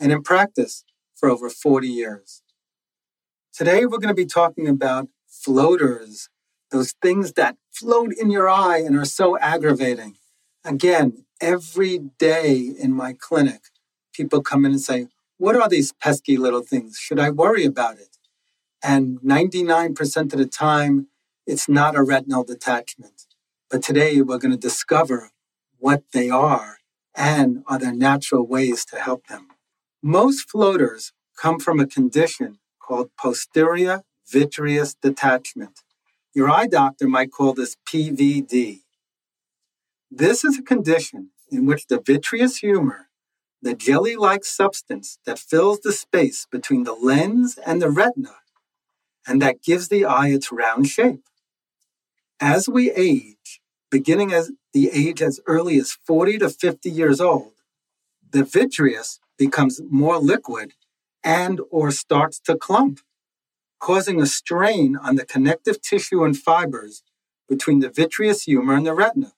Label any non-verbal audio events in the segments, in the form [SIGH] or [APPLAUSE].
and in practice for over 40 years. Today, we're going to be talking about floaters, those things that float in your eye and are so aggravating. Again, every day in my clinic, people come in and say, What are these pesky little things? Should I worry about it? And 99% of the time, it's not a retinal detachment. But today, we're going to discover what they are and are there natural ways to help them. Most floaters come from a condition called posterior vitreous detachment. Your eye doctor might call this PVD. This is a condition in which the vitreous humor, the jelly like substance that fills the space between the lens and the retina, and that gives the eye its round shape. As we age, beginning at the age as early as 40 to 50 years old, the vitreous becomes more liquid and or starts to clump, causing a strain on the connective tissue and fibers between the vitreous humor and the retina.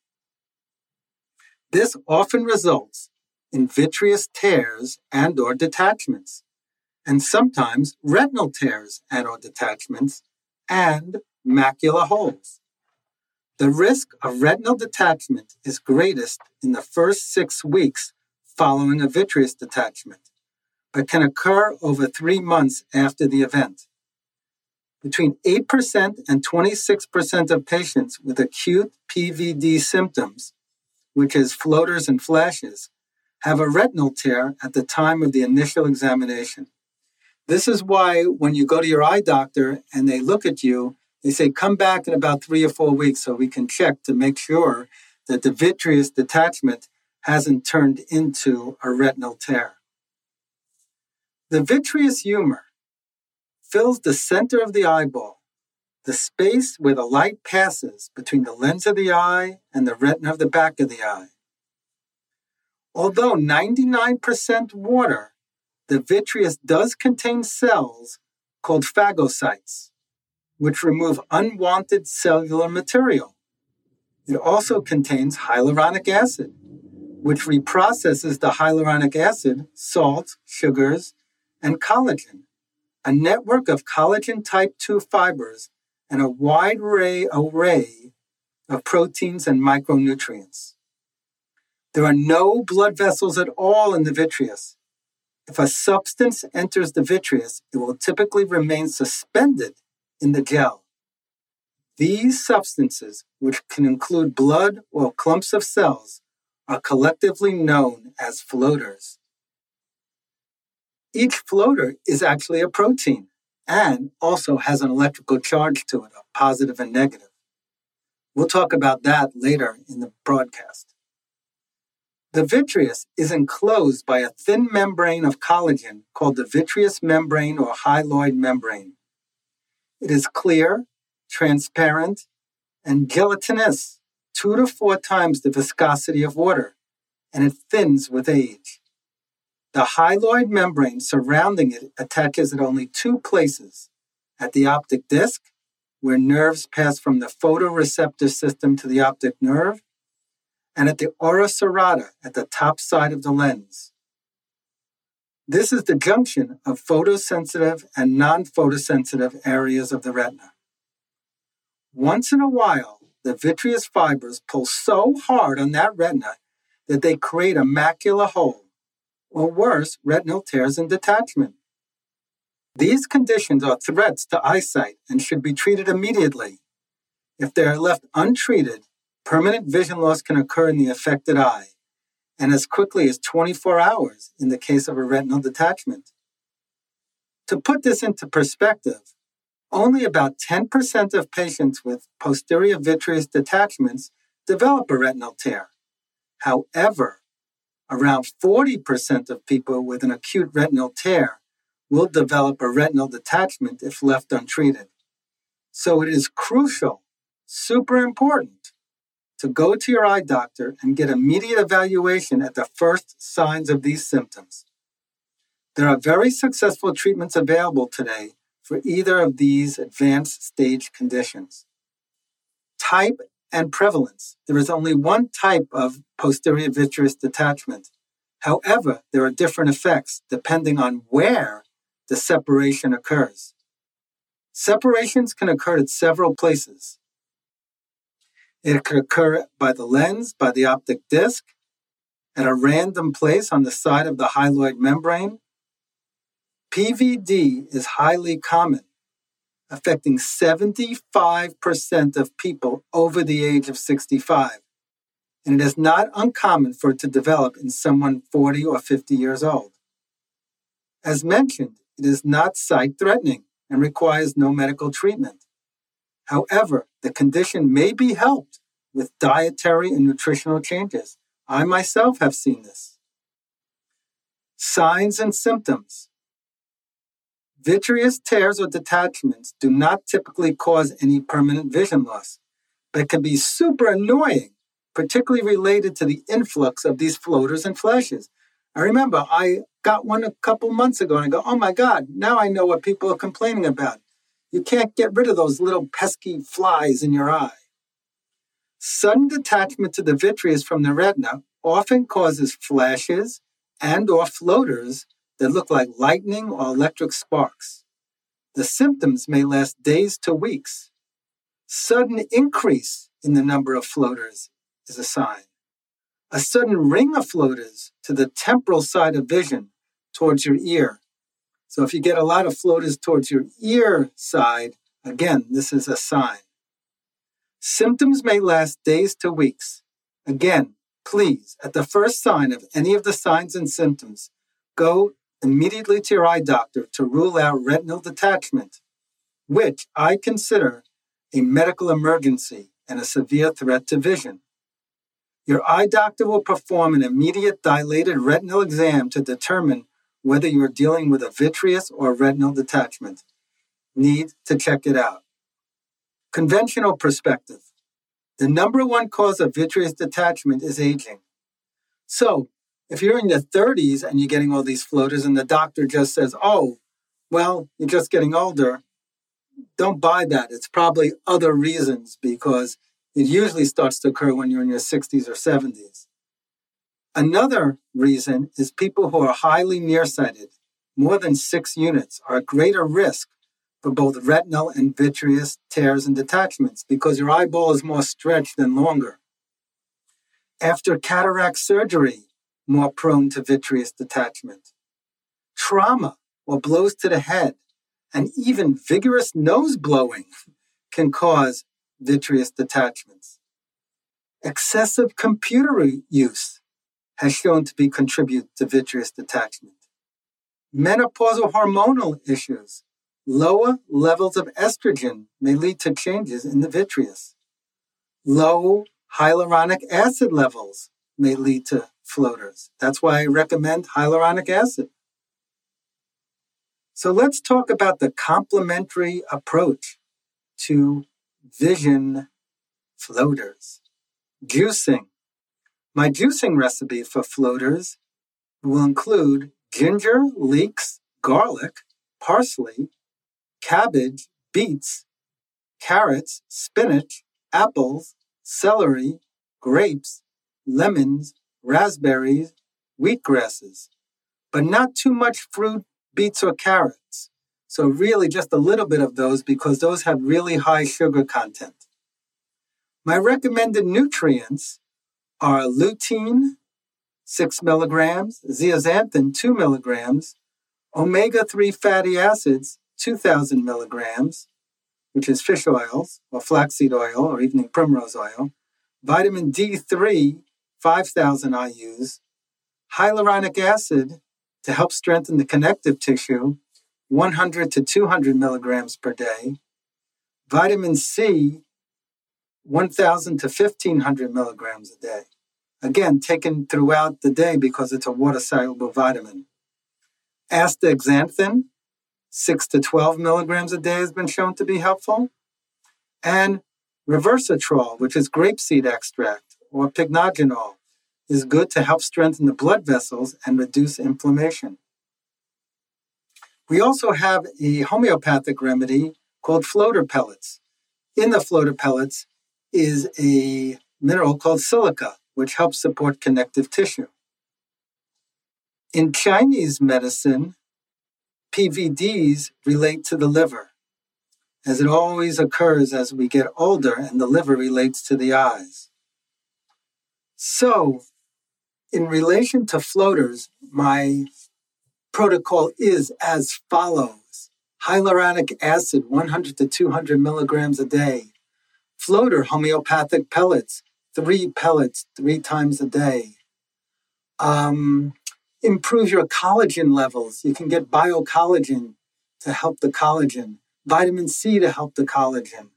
This often results in vitreous tears and or detachments, and sometimes retinal tears and or detachments and macular holes. The risk of retinal detachment is greatest in the first six weeks following a vitreous detachment, but can occur over three months after the event. Between 8% and 26% of patients with acute PVD symptoms, which is floaters and flashes, have a retinal tear at the time of the initial examination. This is why when you go to your eye doctor and they look at you, they say, come back in about three or four weeks so we can check to make sure that the vitreous detachment hasn't turned into a retinal tear. The vitreous humor fills the center of the eyeball, the space where the light passes between the lens of the eye and the retina of the back of the eye. Although 99% water, the vitreous does contain cells called phagocytes, which remove unwanted cellular material. It also contains hyaluronic acid, which reprocesses the hyaluronic acid, salt, sugars, and collagen, a network of collagen type 2 fibers and a wide array, array of proteins and micronutrients. There are no blood vessels at all in the vitreous. If a substance enters the vitreous, it will typically remain suspended in the gel. These substances, which can include blood or clumps of cells, are collectively known as floaters. Each floater is actually a protein and also has an electrical charge to it, a positive and negative. We'll talk about that later in the broadcast. The vitreous is enclosed by a thin membrane of collagen called the vitreous membrane or hyaloid membrane. It is clear, transparent, and gelatinous two to four times the viscosity of water, and it thins with age. The hyaloid membrane surrounding it attaches at only two places at the optic disc, where nerves pass from the photoreceptor system to the optic nerve, and at the ora serrata at the top side of the lens. This is the junction of photosensitive and non photosensitive areas of the retina. Once in a while, the vitreous fibers pull so hard on that retina that they create a macular hole, or worse, retinal tears and detachment. These conditions are threats to eyesight and should be treated immediately. If they are left untreated, permanent vision loss can occur in the affected eye, and as quickly as 24 hours in the case of a retinal detachment. To put this into perspective, only about 10% of patients with posterior vitreous detachments develop a retinal tear. However, around 40% of people with an acute retinal tear will develop a retinal detachment if left untreated. So it is crucial, super important, to go to your eye doctor and get immediate evaluation at the first signs of these symptoms. There are very successful treatments available today for either of these advanced stage conditions. Type and prevalence. There is only one type of posterior vitreous detachment. However, there are different effects depending on where the separation occurs. Separations can occur at several places. It could occur by the lens, by the optic disc, at a random place on the side of the hyaloid membrane. PVD is highly common, affecting 75% of people over the age of 65. And it is not uncommon for it to develop in someone 40 or 50 years old. As mentioned, it is not sight threatening and requires no medical treatment. However, the condition may be helped with dietary and nutritional changes. I myself have seen this. Signs and symptoms. Vitreous tears or detachments do not typically cause any permanent vision loss, but can be super annoying, particularly related to the influx of these floaters and flashes. I remember I got one a couple months ago and I go, oh my God, now I know what people are complaining about. You can't get rid of those little pesky flies in your eye. Sudden detachment to the vitreous from the retina often causes flashes and or floaters that look like lightning or electric sparks. The symptoms may last days to weeks. Sudden increase in the number of floaters is a sign a sudden ring of floaters to the temporal side of vision towards your ear. So if you get a lot of floaters towards your ear side, again, this is a sign. Symptoms may last days to weeks. Again, please, at the first sign of any of the signs and symptoms, go immediately to your eye doctor to rule out retinal detachment, which I consider a medical emergency and a severe threat to vision. Your eye doctor will perform an immediate dilated retinal exam to determine whether you are dealing with a vitreous or retinal detachment. Need to check it out. Conventional perspective. The number one cause of vitreous detachment is aging. So, if you're in your 30s and you're getting all these floaters and the doctor just says, oh, well, you're just getting older, don't buy that. It's probably other reasons because it usually starts to occur when you're in your 60s or 70s. Another reason is people who are highly nearsighted, more than six units, are at greater risk for both retinal and vitreous tears and detachments because your eyeball is more stretched and longer. After cataract surgery, more prone to vitreous detachment. Trauma or blows to the head and even vigorous nose blowing [LAUGHS] can cause vitreous detachments. Excessive computer use has shown to be contribute to vitreous detachment. Menopausal hormonal issues, lower levels of estrogen may lead to changes in the vitreous. Low hyaluronic acid levels may lead to floaters. That's why I recommend hyaluronic acid. So let's talk about the complementary approach to vision floaters. Juicing. My juicing recipe for floaters will include ginger, leeks, garlic, parsley, cabbage, beets, carrots, spinach, apples, celery, grapes, lemons, raspberries, wheatgrasses, but not too much fruit, beets, or carrots. So, really, just a little bit of those because those have really high sugar content. My recommended nutrients are lutein, 6 milligrams, zeaxanthin, 2 milligrams, omega 3 fatty acids, 2,000 milligrams, which is fish oils or flaxseed oil or evening primrose oil, vitamin D3, 5,000 IUs, hyaluronic acid to help strengthen the connective tissue, 100 to 200 milligrams per day, vitamin C, 1,000 to 1,500 milligrams a day. Again, taken throughout the day because it's a water soluble vitamin. Astaxanthin, 6 to 12 milligrams a day has been shown to be helpful. And resveratrol, which is grapeseed extract, or pycnogenol, is good to help strengthen the blood vessels and reduce inflammation. We also have a homeopathic remedy called floater pellets. In the floater pellets is a mineral called silica, which helps support connective tissue. In Chinese medicine, PVDs relate to the liver, as it always occurs as we get older, and the liver relates to the eyes. So, in relation to floaters, my protocol is as follows hyaluronic acid, 100 to 200 milligrams a day, floater homeopathic pellets, three pellets three times a day. Um, improve your collagen levels. You can get biocollagen to help the collagen, vitamin C to help the collagen.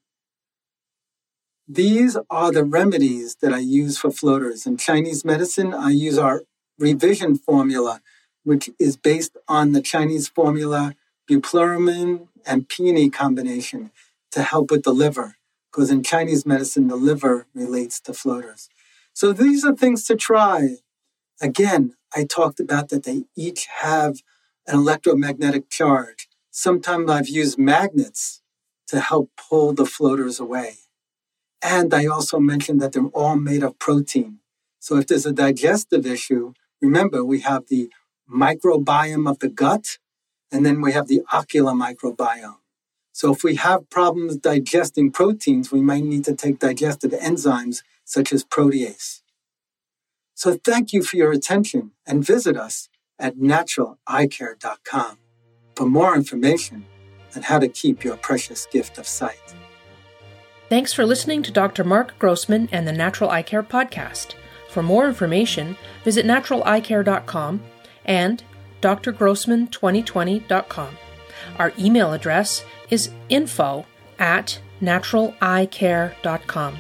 These are the remedies that I use for floaters. In Chinese medicine, I use our revision formula, which is based on the Chinese formula bupleurum and peony combination to help with the liver, because in Chinese medicine, the liver relates to floaters. So these are things to try. Again, I talked about that they each have an electromagnetic charge. Sometimes I've used magnets to help pull the floaters away. And I also mentioned that they're all made of protein. So if there's a digestive issue, remember we have the microbiome of the gut, and then we have the ocular microbiome. So if we have problems digesting proteins, we might need to take digestive enzymes such as protease. So thank you for your attention and visit us at naturaleyecare.com for more information on how to keep your precious gift of sight. Thanks for listening to Dr. Mark Grossman and the Natural Eye Care Podcast. For more information, visit naturaleyecare.com and drgrossman2020.com. Our email address is info at naturaleyecare.com.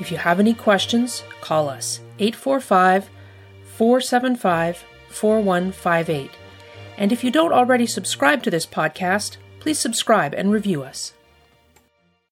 If you have any questions, call us 845 475 4158. And if you don't already subscribe to this podcast, please subscribe and review us.